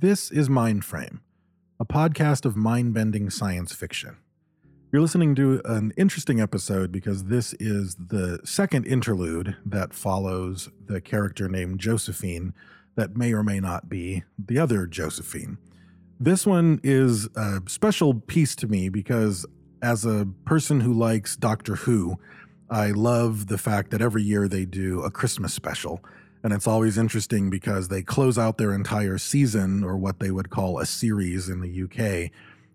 This is Mindframe, a podcast of mind bending science fiction. You're listening to an interesting episode because this is the second interlude that follows the character named Josephine that may or may not be the other Josephine. This one is a special piece to me because, as a person who likes Doctor Who, I love the fact that every year they do a Christmas special. And it's always interesting because they close out their entire season, or what they would call a series in the UK.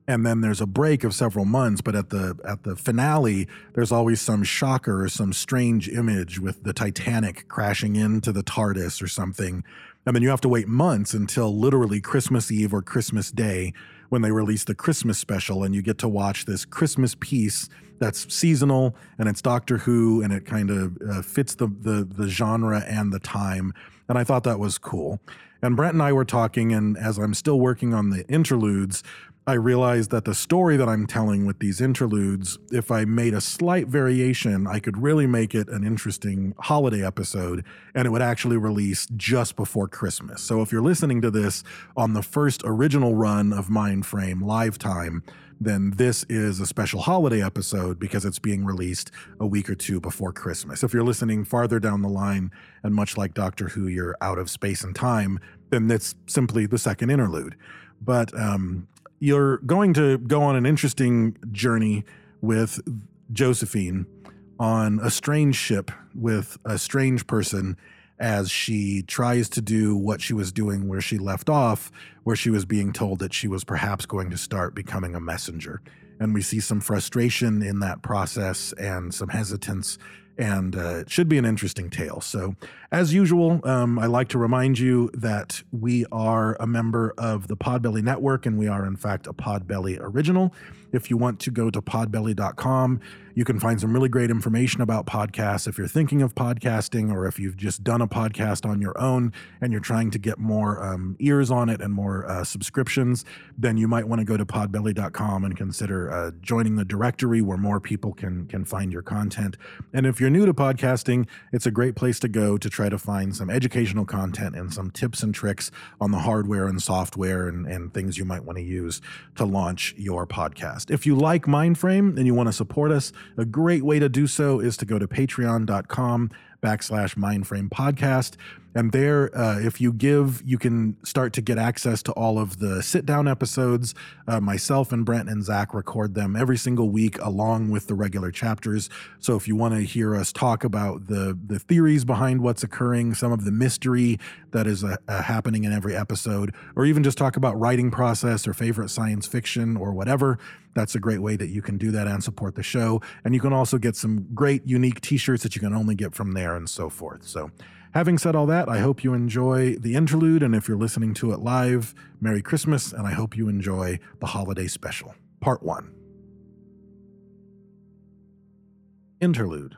And then there's a break of several months, but at the at the finale, there's always some shocker or some strange image with the Titanic crashing into the TARDIS or something. And then you have to wait months until literally Christmas Eve or Christmas Day when they release the Christmas special, and you get to watch this Christmas piece that's seasonal and it's Doctor Who and it kind of uh, fits the, the the genre and the time. And I thought that was cool. And Brent and I were talking, and as I'm still working on the interludes, I realized that the story that I'm telling with these interludes, if I made a slight variation, I could really make it an interesting holiday episode and it would actually release just before Christmas. So if you're listening to this on the first original run of Mindframe live time, then this is a special holiday episode because it's being released a week or two before Christmas. If you're listening farther down the line, and much like Doctor Who, you're out of space and time, then it's simply the second interlude. But um, you're going to go on an interesting journey with Josephine on a strange ship with a strange person as she tries to do what she was doing where she left off, where she was being told that she was perhaps going to start becoming a messenger. And we see some frustration in that process and some hesitance and uh, it should be an interesting tale. So, as usual, um, I like to remind you that we are a member of the Podbelly Network, and we are, in fact, a Podbelly original. If you want to go to podbelly.com, you can find some really great information about podcasts. If you're thinking of podcasting, or if you've just done a podcast on your own and you're trying to get more um, ears on it and more uh, subscriptions, then you might want to go to podbelly.com and consider uh, joining the directory where more people can can find your content. And if you're new to podcasting, it's a great place to go to try to find some educational content and some tips and tricks on the hardware and software and, and things you might want to use to launch your podcast podcast. If you like Mindframe and you want to support us, a great way to do so is to go to patreon.com backslash mindframe podcast. And there, uh, if you give, you can start to get access to all of the sit down episodes. Uh, myself and Brent and Zach record them every single week along with the regular chapters. So if you want to hear us talk about the, the theories behind what's occurring, some of the mystery that is uh, uh happening in every episode, or even just talk about writing process or favorite science fiction or whatever, that's a great way that you can do that and support the show. And you can also get some great, unique t shirts that you can only get from there and so forth. So, Having said all that, I hope you enjoy the interlude, and if you're listening to it live, Merry Christmas, and I hope you enjoy the holiday special. Part 1 Interlude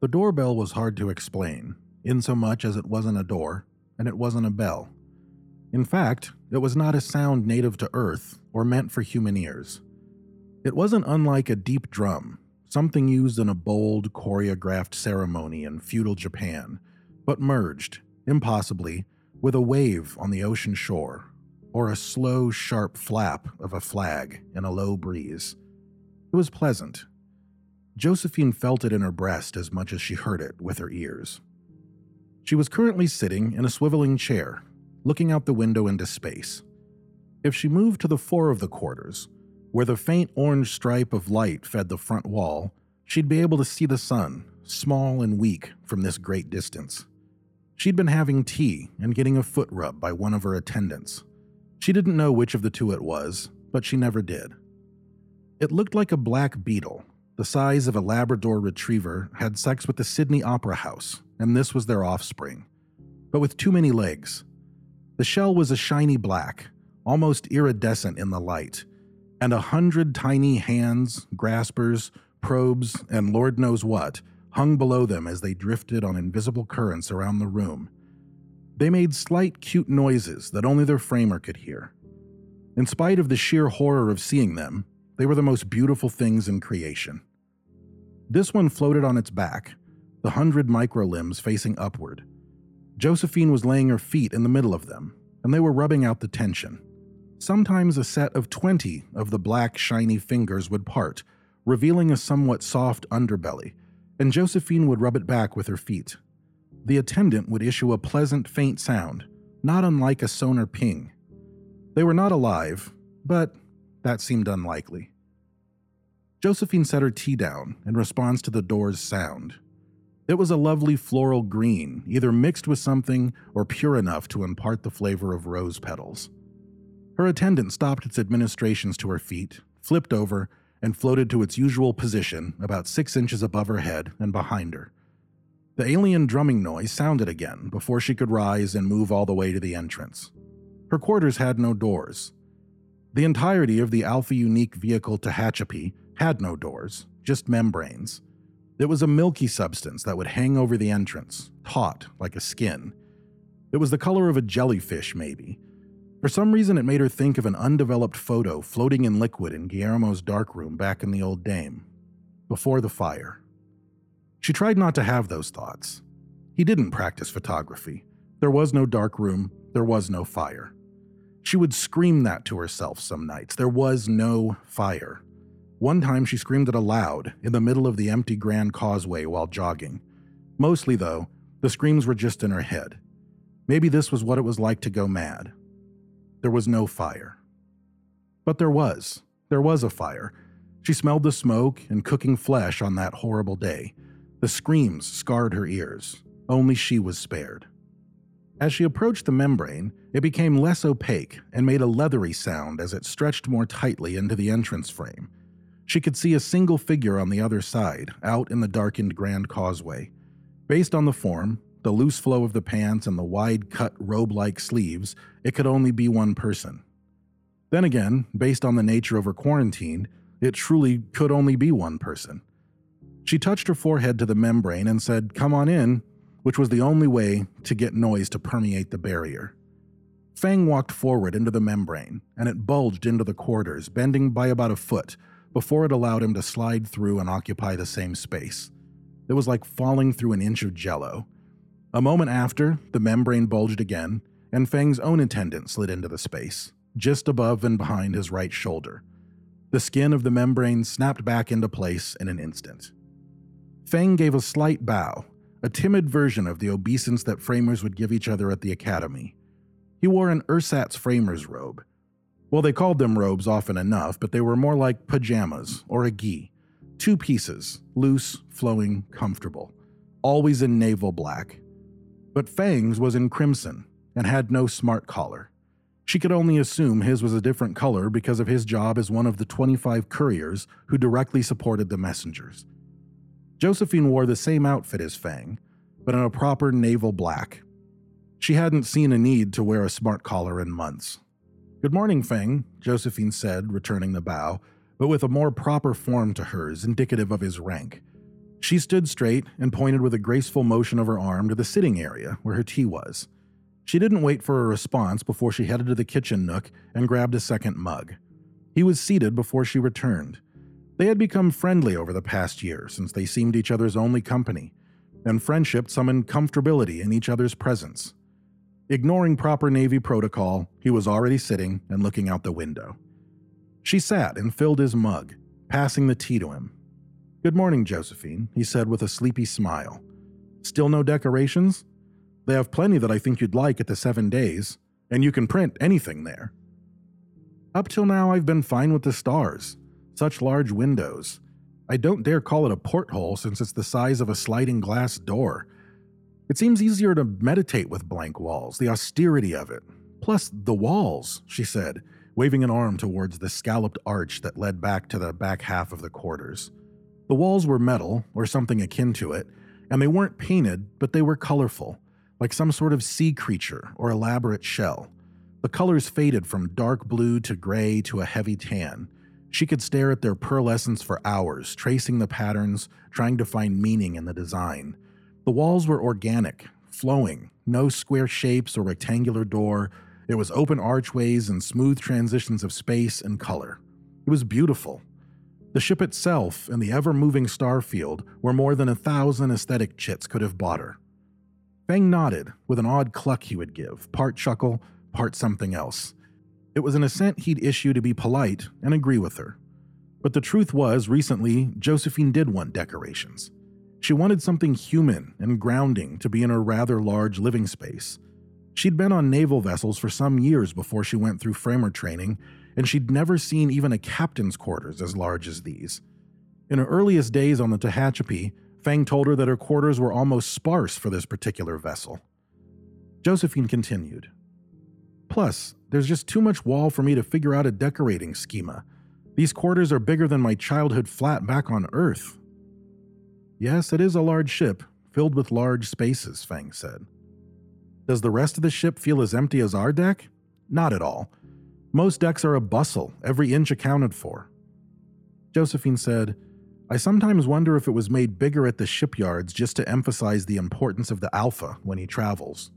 The doorbell was hard to explain, insomuch as it wasn't a door, and it wasn't a bell. In fact, it was not a sound native to Earth or meant for human ears. It wasn't unlike a deep drum, something used in a bold, choreographed ceremony in feudal Japan, but merged, impossibly, with a wave on the ocean shore, or a slow, sharp flap of a flag in a low breeze. It was pleasant. Josephine felt it in her breast as much as she heard it with her ears. She was currently sitting in a swiveling chair, looking out the window into space. If she moved to the fore of the quarters, where the faint orange stripe of light fed the front wall, she'd be able to see the sun, small and weak, from this great distance. She'd been having tea and getting a foot rub by one of her attendants. She didn't know which of the two it was, but she never did. It looked like a black beetle, the size of a Labrador retriever, had sex with the Sydney Opera House, and this was their offspring, but with too many legs. The shell was a shiny black, almost iridescent in the light, and a hundred tiny hands, graspers, probes, and Lord knows what hung below them as they drifted on invisible currents around the room. They made slight, cute noises that only their framer could hear. In spite of the sheer horror of seeing them, they were the most beautiful things in creation. This one floated on its back, the hundred micro limbs facing upward. Josephine was laying her feet in the middle of them, and they were rubbing out the tension. Sometimes a set of 20 of the black, shiny fingers would part, revealing a somewhat soft underbelly, and Josephine would rub it back with her feet. The attendant would issue a pleasant, faint sound, not unlike a sonar ping. They were not alive, but that seemed unlikely. Josephine set her tea down in response to the door's sound. It was a lovely floral green, either mixed with something or pure enough to impart the flavor of rose petals. Her attendant stopped its administrations to her feet, flipped over, and floated to its usual position about six inches above her head and behind her. The alien drumming noise sounded again before she could rise and move all the way to the entrance. Her quarters had no doors. The entirety of the Alpha Unique vehicle Tehachapi had no doors, just membranes. It was a milky substance that would hang over the entrance, taut like a skin. It was the color of a jellyfish, maybe. For some reason, it made her think of an undeveloped photo floating in liquid in Guillermo's darkroom back in the old dame, before the fire. She tried not to have those thoughts. He didn't practice photography. There was no dark room, there was no fire. She would scream that to herself some nights. There was no fire. One time she screamed it aloud in the middle of the empty Grand Causeway while jogging. Mostly, though, the screams were just in her head. Maybe this was what it was like to go mad. There was no fire. But there was. There was a fire. She smelled the smoke and cooking flesh on that horrible day. The screams scarred her ears. Only she was spared. As she approached the membrane, it became less opaque and made a leathery sound as it stretched more tightly into the entrance frame. She could see a single figure on the other side, out in the darkened Grand Causeway. Based on the form, the loose flow of the pants, and the wide cut robe like sleeves, it could only be one person. Then again, based on the nature of her quarantine, it truly could only be one person. She touched her forehead to the membrane and said, Come on in, which was the only way to get noise to permeate the barrier. Fang walked forward into the membrane, and it bulged into the quarters, bending by about a foot, before it allowed him to slide through and occupy the same space. It was like falling through an inch of jello. A moment after, the membrane bulged again, and Fang's own attendant slid into the space, just above and behind his right shoulder. The skin of the membrane snapped back into place in an instant. Fang gave a slight bow, a timid version of the obeisance that framers would give each other at the academy. He wore an ersatz framer's robe, well, they called them robes often enough, but they were more like pajamas or a gi. Two pieces, loose, flowing, comfortable, always in naval black. But Fang's was in crimson and had no smart collar. She could only assume his was a different color because of his job as one of the 25 couriers who directly supported the messengers. Josephine wore the same outfit as Fang, but in a proper naval black. She hadn't seen a need to wear a smart collar in months. Good morning, Fang, Josephine said, returning the bow, but with a more proper form to hers, indicative of his rank. She stood straight and pointed with a graceful motion of her arm to the sitting area where her tea was. She didn't wait for a response before she headed to the kitchen nook and grabbed a second mug. He was seated before she returned. They had become friendly over the past year since they seemed each other's only company, and friendship summoned comfortability in each other's presence. Ignoring proper Navy protocol, he was already sitting and looking out the window. She sat and filled his mug, passing the tea to him. Good morning, Josephine, he said with a sleepy smile. Still no decorations? They have plenty that I think you'd like at the seven days, and you can print anything there. Up till now, I've been fine with the stars. Such large windows. I don't dare call it a porthole since it's the size of a sliding glass door, it seems easier to meditate with blank walls, the austerity of it. Plus, the walls, she said, waving an arm towards the scalloped arch that led back to the back half of the quarters. The walls were metal, or something akin to it, and they weren't painted, but they were colorful, like some sort of sea creature or elaborate shell. The colors faded from dark blue to gray to a heavy tan. She could stare at their pearlescence for hours, tracing the patterns, trying to find meaning in the design. The walls were organic, flowing, no square shapes or rectangular door. It was open archways and smooth transitions of space and color. It was beautiful. The ship itself and the ever moving starfield were more than a thousand aesthetic chits could have bought her. Fang nodded with an odd cluck he would give, part chuckle, part something else. It was an assent he'd issue to be polite and agree with her. But the truth was, recently, Josephine did want decorations. She wanted something human and grounding to be in her rather large living space. She'd been on naval vessels for some years before she went through framer training, and she'd never seen even a captain's quarters as large as these. In her earliest days on the Tehachapi, Fang told her that her quarters were almost sparse for this particular vessel. Josephine continued. Plus, there's just too much wall for me to figure out a decorating schema. These quarters are bigger than my childhood flat back on Earth. Yes, it is a large ship, filled with large spaces, Fang said. Does the rest of the ship feel as empty as our deck? Not at all. Most decks are a bustle, every inch accounted for. Josephine said, I sometimes wonder if it was made bigger at the shipyards just to emphasize the importance of the Alpha when he travels.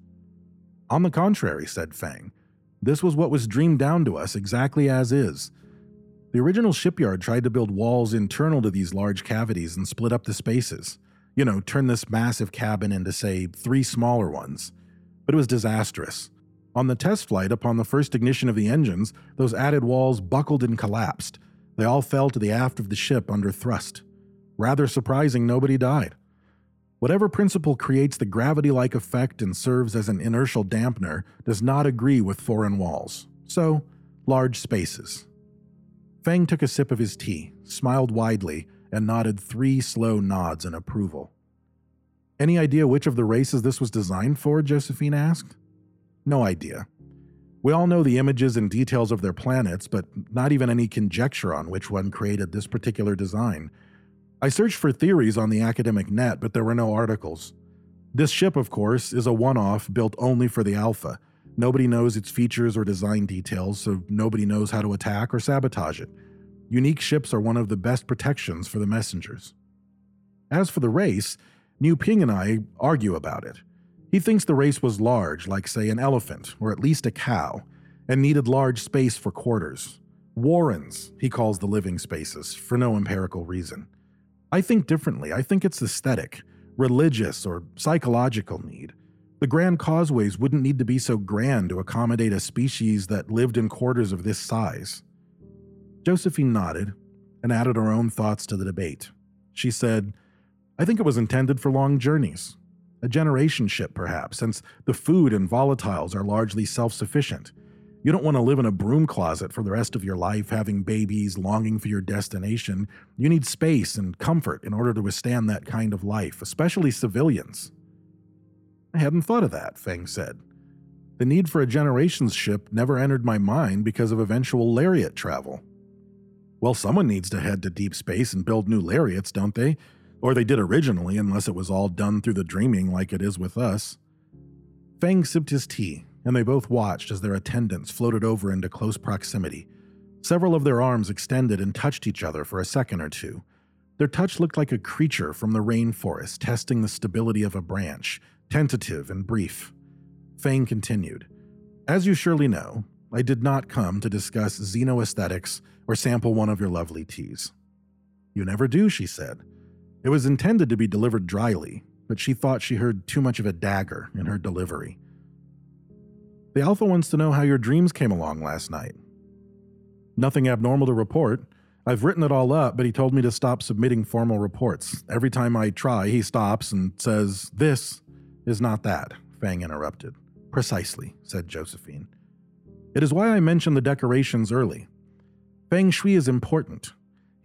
On the contrary, said Fang, this was what was dreamed down to us exactly as is. The original shipyard tried to build walls internal to these large cavities and split up the spaces. You know, turn this massive cabin into, say, three smaller ones. But it was disastrous. On the test flight, upon the first ignition of the engines, those added walls buckled and collapsed. They all fell to the aft of the ship under thrust. Rather surprising, nobody died. Whatever principle creates the gravity like effect and serves as an inertial dampener does not agree with foreign walls. So, large spaces. Fang took a sip of his tea, smiled widely, and nodded three slow nods in approval. Any idea which of the races this was designed for? Josephine asked. No idea. We all know the images and details of their planets, but not even any conjecture on which one created this particular design, I searched for theories on the academic net, but there were no articles. This ship, of course, is a one off built only for the Alpha. Nobody knows its features or design details, so nobody knows how to attack or sabotage it. Unique ships are one of the best protections for the messengers. As for the race, Niu Ping and I argue about it. He thinks the race was large, like, say, an elephant, or at least a cow, and needed large space for quarters. Warrens, he calls the living spaces, for no empirical reason. I think differently. I think it's aesthetic, religious, or psychological need. The Grand Causeways wouldn't need to be so grand to accommodate a species that lived in quarters of this size. Josephine nodded and added her own thoughts to the debate. She said, I think it was intended for long journeys. A generation ship, perhaps, since the food and volatiles are largely self sufficient you don't want to live in a broom closet for the rest of your life, having babies, longing for your destination. You need space and comfort in order to withstand that kind of life, especially civilians. I hadn't thought of that, Fang said. The need for a generations ship never entered my mind because of eventual lariat travel. Well, someone needs to head to deep space and build new lariats, don't they? Or they did originally, unless it was all done through the dreaming like it is with us. Fang sipped his tea and they both watched as their attendants floated over into close proximity. Several of their arms extended and touched each other for a second or two. Their touch looked like a creature from the rainforest testing the stability of a branch, tentative and brief. Fang continued. As you surely know, I did not come to discuss xenoaesthetics or sample one of your lovely teas. You never do, she said. It was intended to be delivered dryly, but she thought she heard too much of a dagger in her delivery. The Alpha wants to know how your dreams came along last night. Nothing abnormal to report. I've written it all up, but he told me to stop submitting formal reports. Every time I try, he stops and says, This is not that, Fang interrupted. Precisely, said Josephine. It is why I mentioned the decorations early. Feng Shui is important.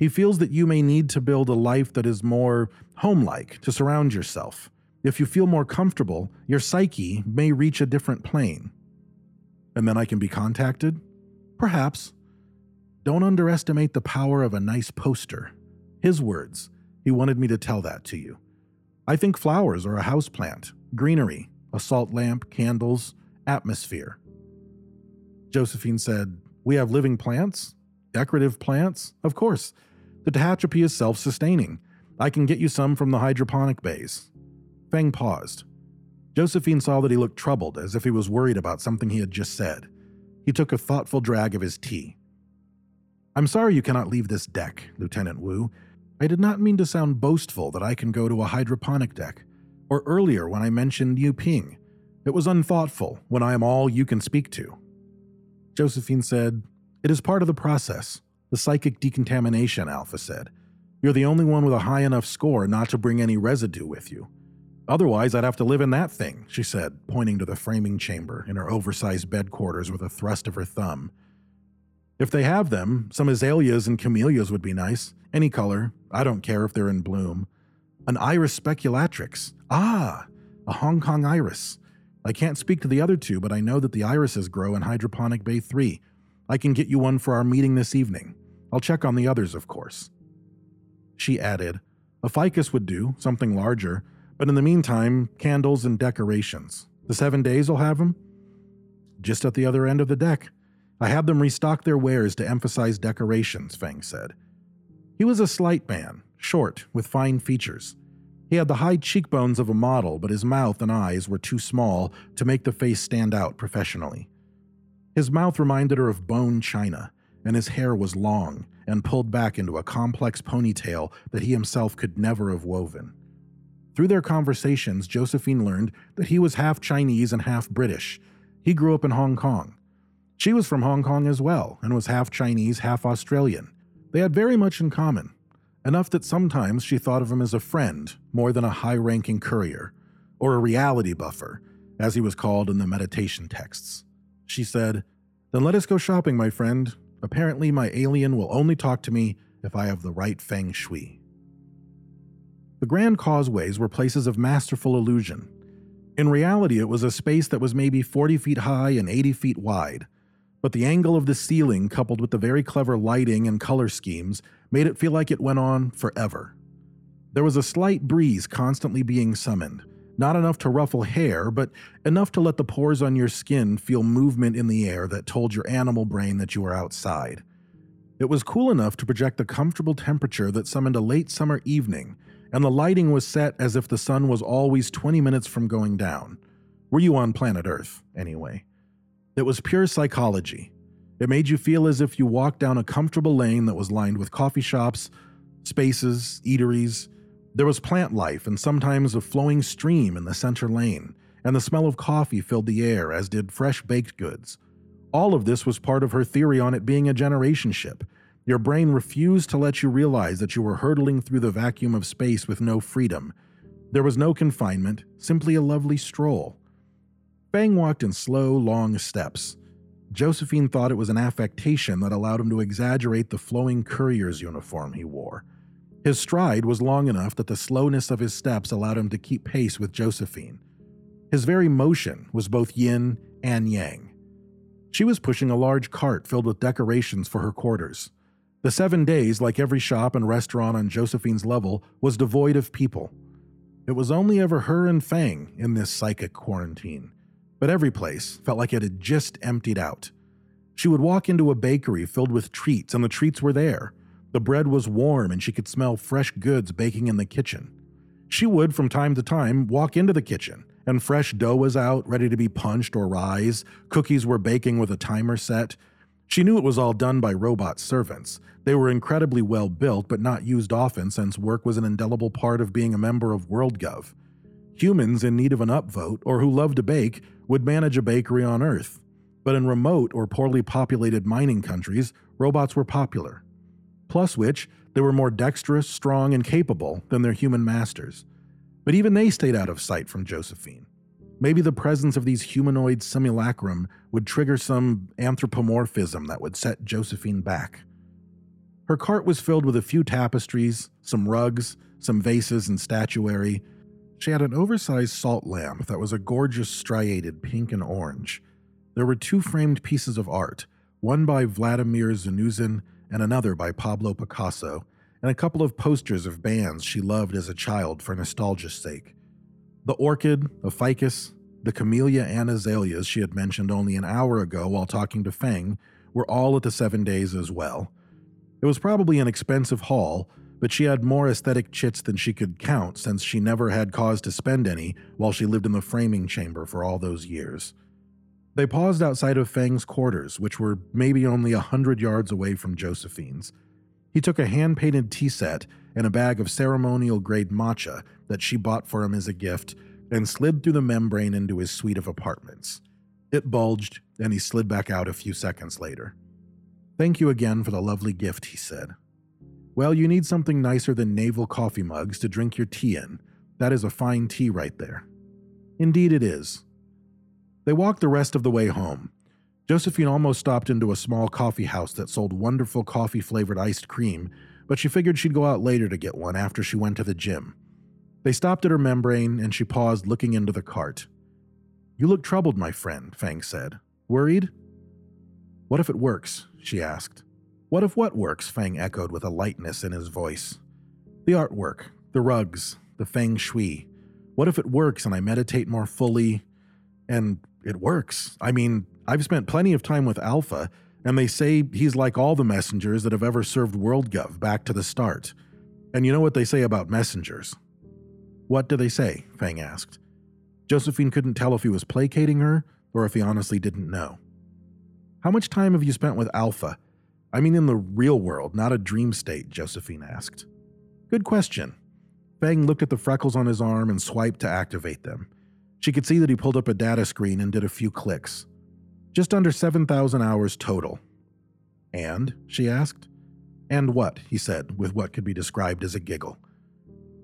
He feels that you may need to build a life that is more homelike to surround yourself. If you feel more comfortable, your psyche may reach a different plane and then I can be contacted? Perhaps. Don't underestimate the power of a nice poster. His words. He wanted me to tell that to you. I think flowers are a house plant, greenery, a salt lamp, candles, atmosphere. Josephine said, We have living plants? Decorative plants? Of course. The Tehachapi is self sustaining. I can get you some from the hydroponic bays. Feng paused. Josephine saw that he looked troubled, as if he was worried about something he had just said. He took a thoughtful drag of his tea. I'm sorry you cannot leave this deck, Lieutenant Wu. I did not mean to sound boastful that I can go to a hydroponic deck, or earlier when I mentioned Yu Ping. It was unthoughtful when I am all you can speak to. Josephine said, It is part of the process, the psychic decontamination, Alpha said. You're the only one with a high enough score not to bring any residue with you. Otherwise, I'd have to live in that thing, she said, pointing to the framing chamber in her oversized bed quarters with a thrust of her thumb. If they have them, some azaleas and camellias would be nice. Any color. I don't care if they're in bloom. An iris speculatrix. Ah, a Hong Kong iris. I can't speak to the other two, but I know that the irises grow in Hydroponic Bay 3. I can get you one for our meeting this evening. I'll check on the others, of course. She added, A ficus would do, something larger, but in the meantime, candles and decorations. The seven days will have them? Just at the other end of the deck. I had them restock their wares to emphasize decorations, Feng said. He was a slight man, short, with fine features. He had the high cheekbones of a model, but his mouth and eyes were too small to make the face stand out professionally. His mouth reminded her of bone china, and his hair was long and pulled back into a complex ponytail that he himself could never have woven. Through their conversations, Josephine learned that he was half Chinese and half British. He grew up in Hong Kong. She was from Hong Kong as well and was half Chinese, half Australian. They had very much in common, enough that sometimes she thought of him as a friend more than a high ranking courier, or a reality buffer, as he was called in the meditation texts. She said, Then let us go shopping, my friend. Apparently, my alien will only talk to me if I have the right feng shui. The grand causeways were places of masterful illusion. In reality, it was a space that was maybe 40 feet high and 80 feet wide but the angle of the ceiling, coupled with the very clever lighting and color schemes, made it feel like it went on forever. There was a slight breeze constantly being summoned, not enough to ruffle hair, but enough to let the pores on your skin feel movement in the air that told your animal brain that you were outside. It was cool enough to project a comfortable temperature that summoned a late summer evening, and the lighting was set as if the sun was always 20 minutes from going down. Were you on planet Earth, anyway? It was pure psychology. It made you feel as if you walked down a comfortable lane that was lined with coffee shops, spaces, eateries. There was plant life and sometimes a flowing stream in the center lane, and the smell of coffee filled the air, as did fresh baked goods. All of this was part of her theory on it being a generation ship. Your brain refused to let you realize that you were hurtling through the vacuum of space with no freedom. There was no confinement, simply a lovely stroll. Feng walked in slow, long steps. Josephine thought it was an affectation that allowed him to exaggerate the flowing courier's uniform he wore. His stride was long enough that the slowness of his steps allowed him to keep pace with Josephine. His very motion was both yin and yang. She was pushing a large cart filled with decorations for her quarters. The seven days, like every shop and restaurant on Josephine's level, was devoid of people. It was only ever her and Fang in this psychic quarantine but every place felt like it had just emptied out. She would walk into a bakery filled with treats, and the treats were there. The bread was warm, and she could smell fresh goods baking in the kitchen. She would, from time to time, walk into the kitchen, and fresh dough was out, ready to be punched or rise. Cookies were baking with a timer set. She knew it was all done by robot servants. They were incredibly well built, but not used often since work was an indelible part of being a member of WorldGov. Humans in need of an upvote or who love to bake would manage a bakery on Earth. But in remote or poorly populated mining countries, robots were popular. Plus, which, they were more dexterous, strong, and capable than their human masters. But even they stayed out of sight from Josephine. Maybe the presence of these humanoid simulacrum would trigger some anthropomorphism that would set Josephine back. Her cart was filled with a few tapestries, some rugs, some vases and statuary, she had an oversized salt lamp that was a gorgeous striated pink and orange. There were two framed pieces of art, one by Vladimir Zanuzin and another by Pablo Picasso, and a couple of posters of bands she loved as a child for nostalgia's sake. The orchid, the ficus, the camellia and azaleas she had mentioned only an hour ago while talking to Feng were all at the seven days as well. It was probably an expensive haul, but she had more aesthetic chits than she could count since she never had cause to spend any while she lived in the framing chamber for all those years. They paused outside of Feng's quarters, which were maybe only a hundred yards away from Josephine's. He took a hand painted tea set and a bag of ceremonial grade matcha that she bought for him as a gift, and slid through the membrane into his suite of apartments. It bulged, and he slid back out a few seconds later. Thank you again for the lovely gift, he said. Well, you need something nicer than naval coffee mugs to drink your tea in. That is a fine tea right there. Indeed, it is. They walked the rest of the way home. Josephine almost stopped into a small coffee house that sold wonderful coffee flavored iced cream, but she figured she'd go out later to get one after she went to the gym. They stopped at her membrane and she paused, looking into the cart. You look troubled, my friend, Fang said. Worried? What if it works? she asked. What if what works? Fang echoed with a lightness in his voice. The artwork, the rugs, the feng shui. What if it works and I meditate more fully? And it works. I mean, I've spent plenty of time with Alpha, and they say he's like all the messengers that have ever served WorldGov back to the start. And you know what they say about messengers? What do they say? Fang asked. Josephine couldn't tell if he was placating her or if he honestly didn't know. How much time have you spent with Alpha? I mean, in the real world, not a dream state, Josephine asked. Good question. Fang looked at the freckles on his arm and swiped to activate them. She could see that he pulled up a data screen and did a few clicks. Just under 7,000 hours total. And? she asked. And what? he said, with what could be described as a giggle.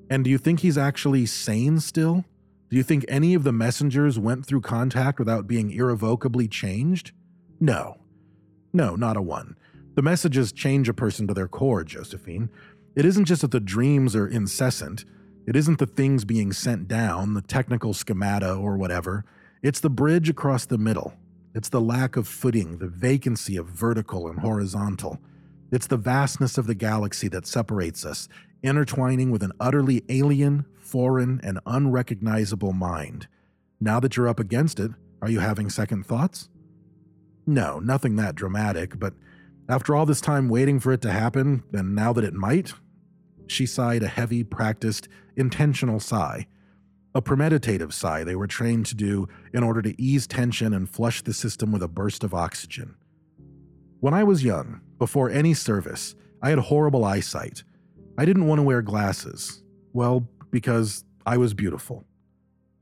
And do you think he's actually sane still? Do you think any of the messengers went through contact without being irrevocably changed? No. No, not a one. The messages change a person to their core, Josephine. It isn't just that the dreams are incessant. It isn't the things being sent down, the technical schemata or whatever. It's the bridge across the middle. It's the lack of footing, the vacancy of vertical and horizontal. It's the vastness of the galaxy that separates us, intertwining with an utterly alien, foreign, and unrecognizable mind. Now that you're up against it, are you having second thoughts? No, nothing that dramatic, but after all this time waiting for it to happen, and now that it might, she sighed a heavy, practiced, intentional sigh. A premeditative sigh they were trained to do in order to ease tension and flush the system with a burst of oxygen. When I was young, before any service, I had horrible eyesight. I didn't want to wear glasses. Well, because I was beautiful.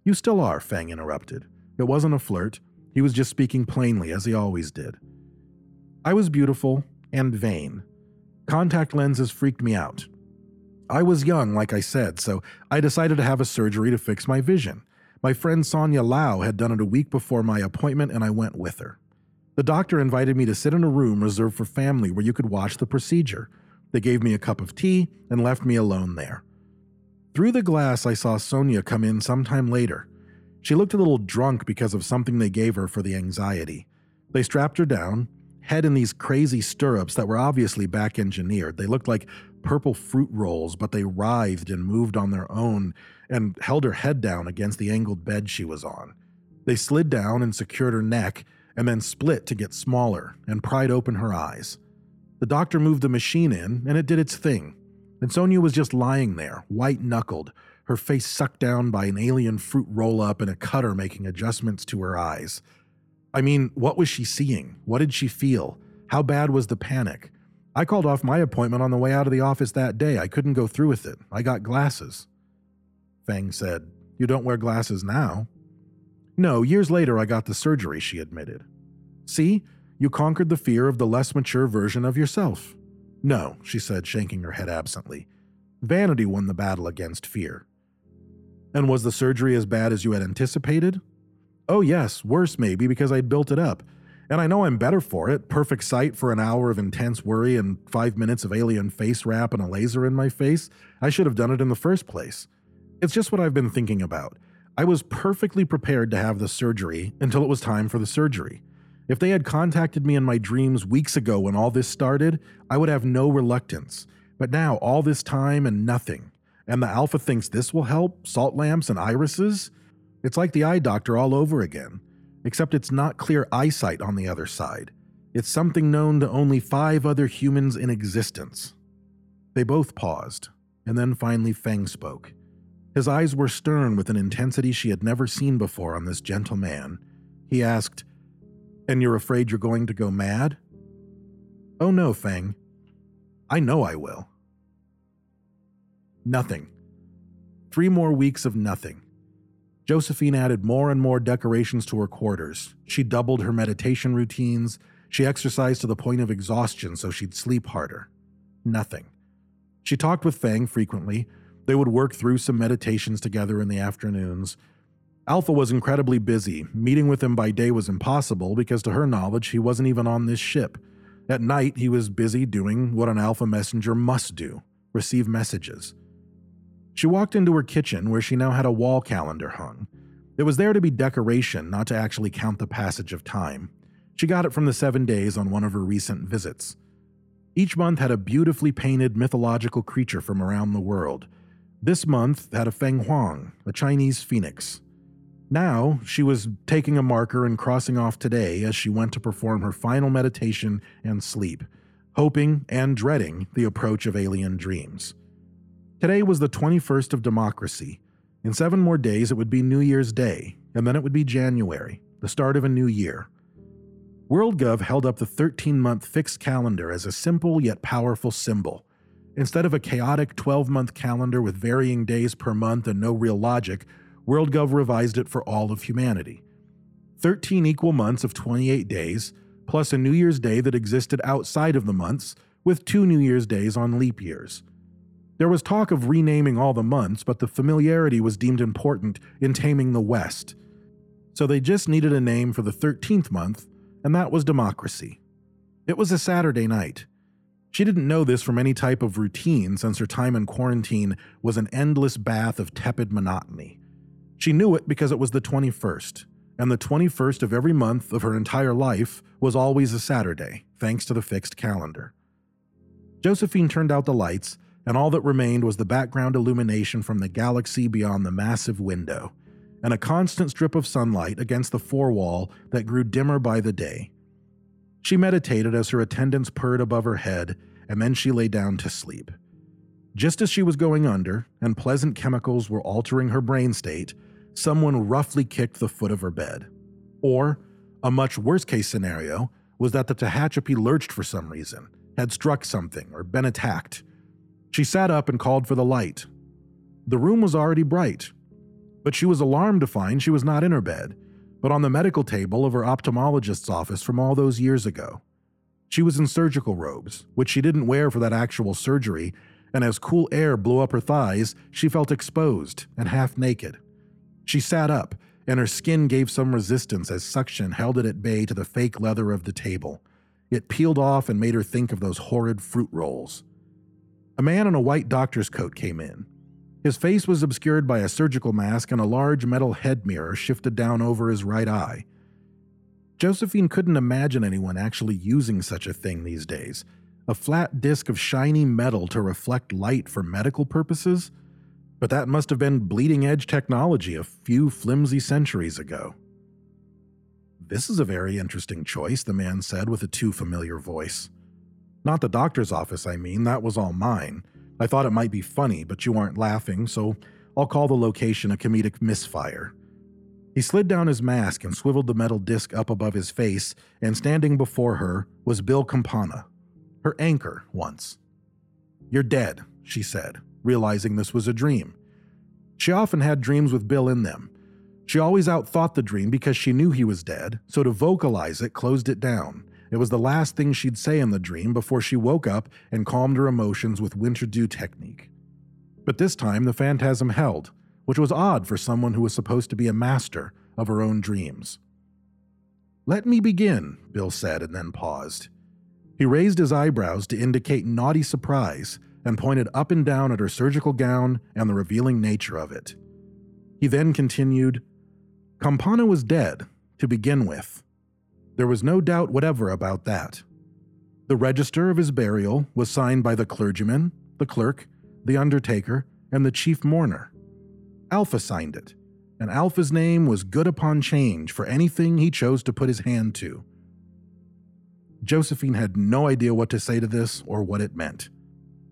You still are, Fang interrupted. It wasn't a flirt. He was just speaking plainly, as he always did. I was beautiful and vain. Contact lenses freaked me out. I was young, like I said, so I decided to have a surgery to fix my vision. My friend Sonia Lau had done it a week before my appointment, and I went with her. The doctor invited me to sit in a room reserved for family where you could watch the procedure. They gave me a cup of tea and left me alone there. Through the glass, I saw Sonia come in sometime later. She looked a little drunk because of something they gave her for the anxiety. They strapped her down, head in these crazy stirrups that were obviously back engineered. They looked like purple fruit rolls, but they writhed and moved on their own and held her head down against the angled bed she was on. They slid down and secured her neck and then split to get smaller and pried open her eyes. The doctor moved the machine in and it did its thing. And Sonia was just lying there, white knuckled, her face sucked down by an alien fruit roll up and a cutter making adjustments to her eyes. I mean, what was she seeing? What did she feel? How bad was the panic? I called off my appointment on the way out of the office that day. I couldn't go through with it. I got glasses. Fang said, You don't wear glasses now. No, years later I got the surgery, she admitted. See, you conquered the fear of the less mature version of yourself. No, she said, shaking her head absently. Vanity won the battle against fear. And was the surgery as bad as you had anticipated? Oh, yes, worse maybe because I built it up. And I know I'm better for it. Perfect sight for an hour of intense worry and five minutes of alien face wrap and a laser in my face. I should have done it in the first place. It's just what I've been thinking about. I was perfectly prepared to have the surgery until it was time for the surgery. If they had contacted me in my dreams weeks ago when all this started, I would have no reluctance. But now, all this time and nothing. And the Alpha thinks this will help? Salt lamps and irises? It's like the eye doctor all over again, except it's not clear eyesight on the other side. It's something known to only five other humans in existence. They both paused, and then finally Fang spoke. His eyes were stern with an intensity she had never seen before on this gentle man. He asked, And you're afraid you're going to go mad? Oh no, Fang. I know I will. Nothing. Three more weeks of nothing. Josephine added more and more decorations to her quarters. She doubled her meditation routines. She exercised to the point of exhaustion so she'd sleep harder. Nothing. She talked with Fang frequently. They would work through some meditations together in the afternoons. Alpha was incredibly busy. Meeting with him by day was impossible because, to her knowledge, he wasn't even on this ship. At night, he was busy doing what an Alpha messenger must do receive messages. She walked into her kitchen where she now had a wall calendar hung. It was there to be decoration, not to actually count the passage of time. She got it from the seven days on one of her recent visits. Each month had a beautifully painted mythological creature from around the world. This month had a Feng Huang, a Chinese phoenix. Now, she was taking a marker and crossing off today as she went to perform her final meditation and sleep, hoping and dreading the approach of alien dreams. Today was the 21st of democracy. In seven more days, it would be New Year's Day, and then it would be January, the start of a new year. WorldGov held up the 13 month fixed calendar as a simple yet powerful symbol. Instead of a chaotic 12 month calendar with varying days per month and no real logic, WorldGov revised it for all of humanity. 13 equal months of 28 days, plus a New Year's Day that existed outside of the months, with two New Year's Days on leap years. There was talk of renaming all the months, but the familiarity was deemed important in taming the West. So they just needed a name for the 13th month, and that was democracy. It was a Saturday night. She didn't know this from any type of routine since her time in quarantine was an endless bath of tepid monotony. She knew it because it was the 21st, and the 21st of every month of her entire life was always a Saturday, thanks to the fixed calendar. Josephine turned out the lights, and all that remained was the background illumination from the galaxy beyond the massive window, and a constant strip of sunlight against the fore wall that grew dimmer by the day. She meditated as her attendants purred above her head, and then she lay down to sleep. Just as she was going under, and pleasant chemicals were altering her brain state, someone roughly kicked the foot of her bed. Or, a much worse case scenario, was that the Tehachapi lurched for some reason, had struck something, or been attacked. She sat up and called for the light. The room was already bright, but she was alarmed to find she was not in her bed, but on the medical table of her ophthalmologist's office from all those years ago. She was in surgical robes, which she didn't wear for that actual surgery and as cool air blew up her thighs, she felt exposed and half naked. She sat up, and her skin gave some resistance as suction held it at bay to the fake leather of the table. It peeled off and made her think of those horrid fruit rolls. A man in a white doctor's coat came in. His face was obscured by a surgical mask and a large metal head mirror shifted down over his right eye. Josephine couldn't imagine anyone actually using such a thing these days, a flat disk of shiny metal to reflect light for medical purposes, but that must have been bleeding edge technology a few flimsy centuries ago. This is a very interesting choice, the man said with a too familiar voice. Not the doctor's office, I mean, that was all mine. I thought it might be funny, but you aren't laughing, so I'll call the location a comedic misfire. He slid down his mask and swiveled the metal disc up above his face, and standing before her was Bill Campana, her anchor once. You're dead, she said, realizing this was a dream. She often had dreams with Bill in them. She always outthought the dream because she knew he was dead, so to vocalize it closed it down. It was the last thing she'd say in the dream before she woke up and calmed her emotions with winter dew technique. But this time the phantasm held, which was odd for someone who was supposed to be a master of her own dreams. Let me begin, Bill said and then paused. He raised his eyebrows to indicate naughty surprise and pointed up and down at her surgical gown and the revealing nature of it. He then continued Campana was dead, to begin with. There was no doubt whatever about that. The register of his burial was signed by the clergyman, the clerk, the undertaker, and the chief mourner. Alpha signed it, and Alpha's name was good upon change for anything he chose to put his hand to. Josephine had no idea what to say to this or what it meant.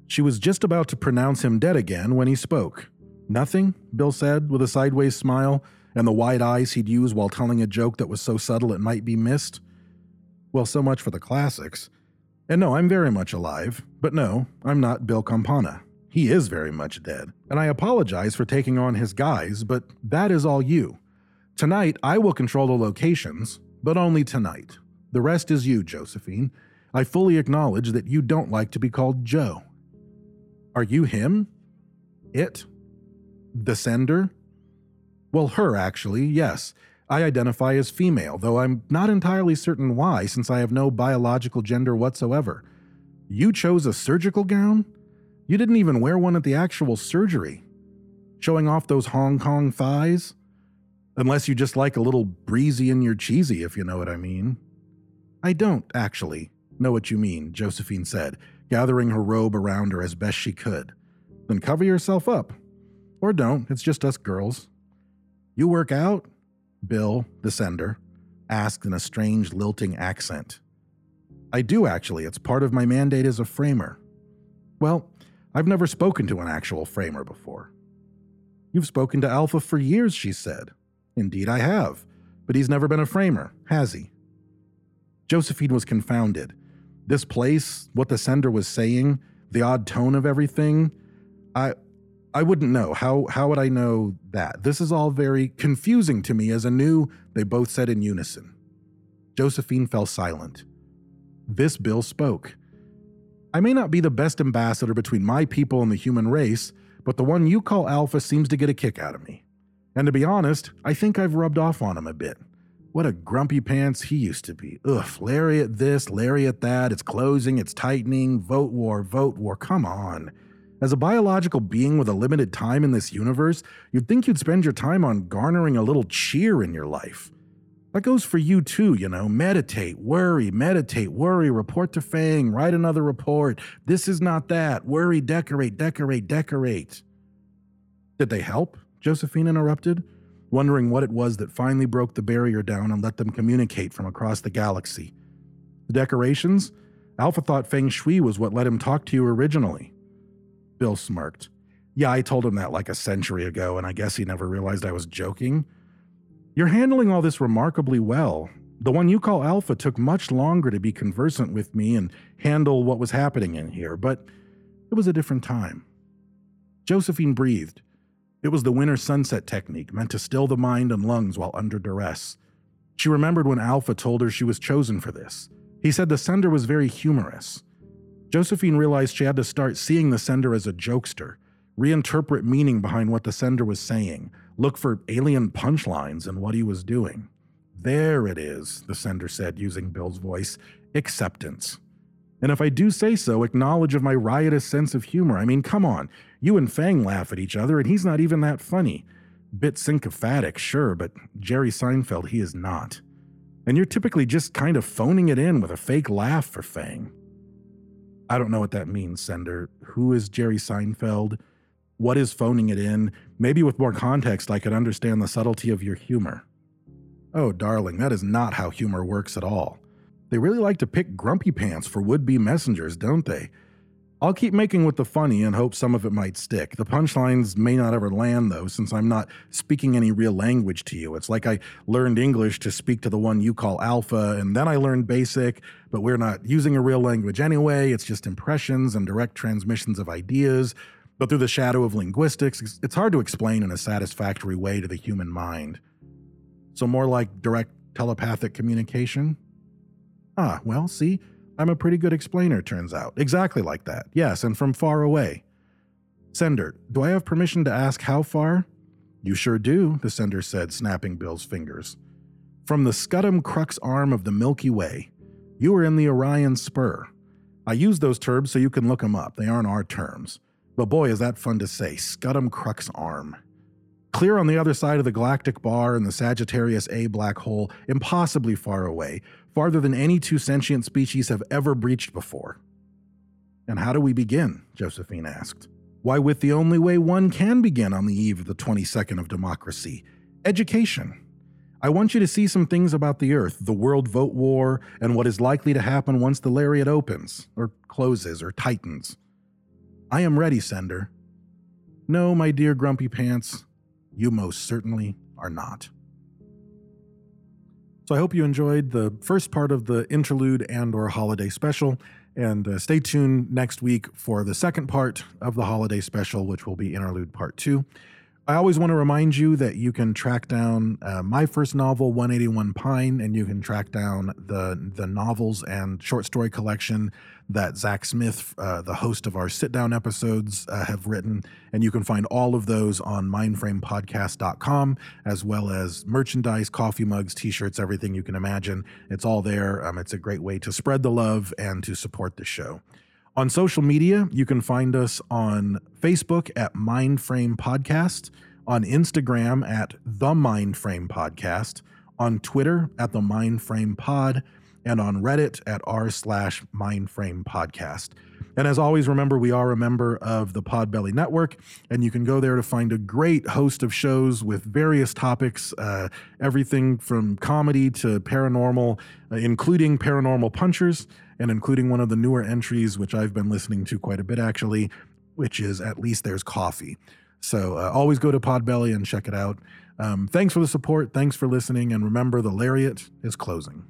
She was just about to pronounce him dead again when he spoke. Nothing, Bill said with a sideways smile and the wide eyes he'd use while telling a joke that was so subtle it might be missed. Well, so much for the classics. And no, I'm very much alive, but no, I'm not Bill Campana. He is very much dead, and I apologize for taking on his guise, but that is all you. Tonight, I will control the locations, but only tonight. The rest is you, Josephine. I fully acknowledge that you don't like to be called Joe. Are you him? It? The sender? Well, her, actually, yes. I identify as female, though I'm not entirely certain why, since I have no biological gender whatsoever. You chose a surgical gown? You didn't even wear one at the actual surgery. Showing off those Hong Kong thighs? Unless you just like a little breezy in your cheesy, if you know what I mean. I don't, actually, know what you mean, Josephine said, gathering her robe around her as best she could. Then cover yourself up. Or don't, it's just us girls. You work out? Bill, the sender, asked in a strange, lilting accent. I do, actually. It's part of my mandate as a framer. Well, I've never spoken to an actual framer before. You've spoken to Alpha for years, she said. Indeed, I have. But he's never been a framer, has he? Josephine was confounded. This place, what the sender was saying, the odd tone of everything, I I wouldn't know. How how would I know that? This is all very confusing to me as a new, they both said in unison. Josephine fell silent. This Bill spoke. I may not be the best ambassador between my people and the human race, but the one you call Alpha seems to get a kick out of me. And to be honest, I think I've rubbed off on him a bit. What a grumpy pants he used to be. Ugh, lariat this, lariat that, it's closing, it's tightening, vote war, vote war, come on. As a biological being with a limited time in this universe, you'd think you'd spend your time on garnering a little cheer in your life. That goes for you too, you know. Meditate, worry, meditate, worry, report to Fang, write another report. This is not that. Worry, decorate, decorate, decorate. Did they help? Josephine interrupted, wondering what it was that finally broke the barrier down and let them communicate from across the galaxy. The decorations? Alpha thought Feng Shui was what let him talk to you originally. Bill smirked. Yeah, I told him that like a century ago, and I guess he never realized I was joking. You're handling all this remarkably well. The one you call Alpha took much longer to be conversant with me and handle what was happening in here, but it was a different time. Josephine breathed. It was the winter sunset technique meant to still the mind and lungs while under duress. She remembered when Alpha told her she was chosen for this. He said the sender was very humorous. Josephine realized she had to start seeing the sender as a jokester, reinterpret meaning behind what the sender was saying, look for alien punchlines in what he was doing. There it is, the sender said, using Bill's voice acceptance. And if I do say so, acknowledge of my riotous sense of humor. I mean, come on. You and Fang laugh at each other, and he's not even that funny. Bit sycophantic, sure, but Jerry Seinfeld, he is not. And you're typically just kind of phoning it in with a fake laugh for Fang. I don't know what that means, Sender. Who is Jerry Seinfeld? What is phoning it in? Maybe with more context, I could understand the subtlety of your humor. Oh, darling, that is not how humor works at all. They really like to pick grumpy pants for would be messengers, don't they? I'll keep making with the funny and hope some of it might stick. The punchlines may not ever land, though, since I'm not speaking any real language to you. It's like I learned English to speak to the one you call Alpha, and then I learned Basic, but we're not using a real language anyway. It's just impressions and direct transmissions of ideas. But through the shadow of linguistics, it's hard to explain in a satisfactory way to the human mind. So, more like direct telepathic communication? Ah, well, see, I'm a pretty good explainer, turns out. Exactly like that. Yes, and from far away. Sender, do I have permission to ask how far? You sure do, the sender said, snapping Bill's fingers. From the Scutum Crux arm of the Milky Way. You are in the Orion Spur. I use those terms so you can look them up. They aren't our terms. But boy, is that fun to say Scutum Crux Arm. Clear on the other side of the galactic bar and the Sagittarius A black hole, impossibly far away, farther than any two sentient species have ever breached before. And how do we begin? Josephine asked. Why, with the only way one can begin on the eve of the 22nd of democracy education. I want you to see some things about the Earth, the world vote war, and what is likely to happen once the lariat opens, or closes, or tightens. I am ready, Sender. No, my dear Grumpy Pants, you most certainly are not. So I hope you enjoyed the first part of the interlude and or holiday special and uh, stay tuned next week for the second part of the holiday special which will be interlude part 2. I always want to remind you that you can track down uh, my first novel, 181 Pine, and you can track down the the novels and short story collection that Zach Smith, uh, the host of our sit down episodes, uh, have written. And you can find all of those on mindframepodcast.com, as well as merchandise, coffee mugs, t shirts, everything you can imagine. It's all there. Um, it's a great way to spread the love and to support the show. On social media, you can find us on Facebook at Mindframe Podcast, on Instagram at The Mindframe Podcast, on Twitter at The Mindframe Pod, and on Reddit at r slash Mindframe Podcast. And as always, remember we are a member of the Podbelly Network, and you can go there to find a great host of shows with various topics, uh, everything from comedy to paranormal, uh, including Paranormal Punchers and including one of the newer entries, which I've been listening to quite a bit actually, which is At Least There's Coffee. So uh, always go to Podbelly and check it out. Um, thanks for the support. Thanks for listening. And remember, the Lariat is closing.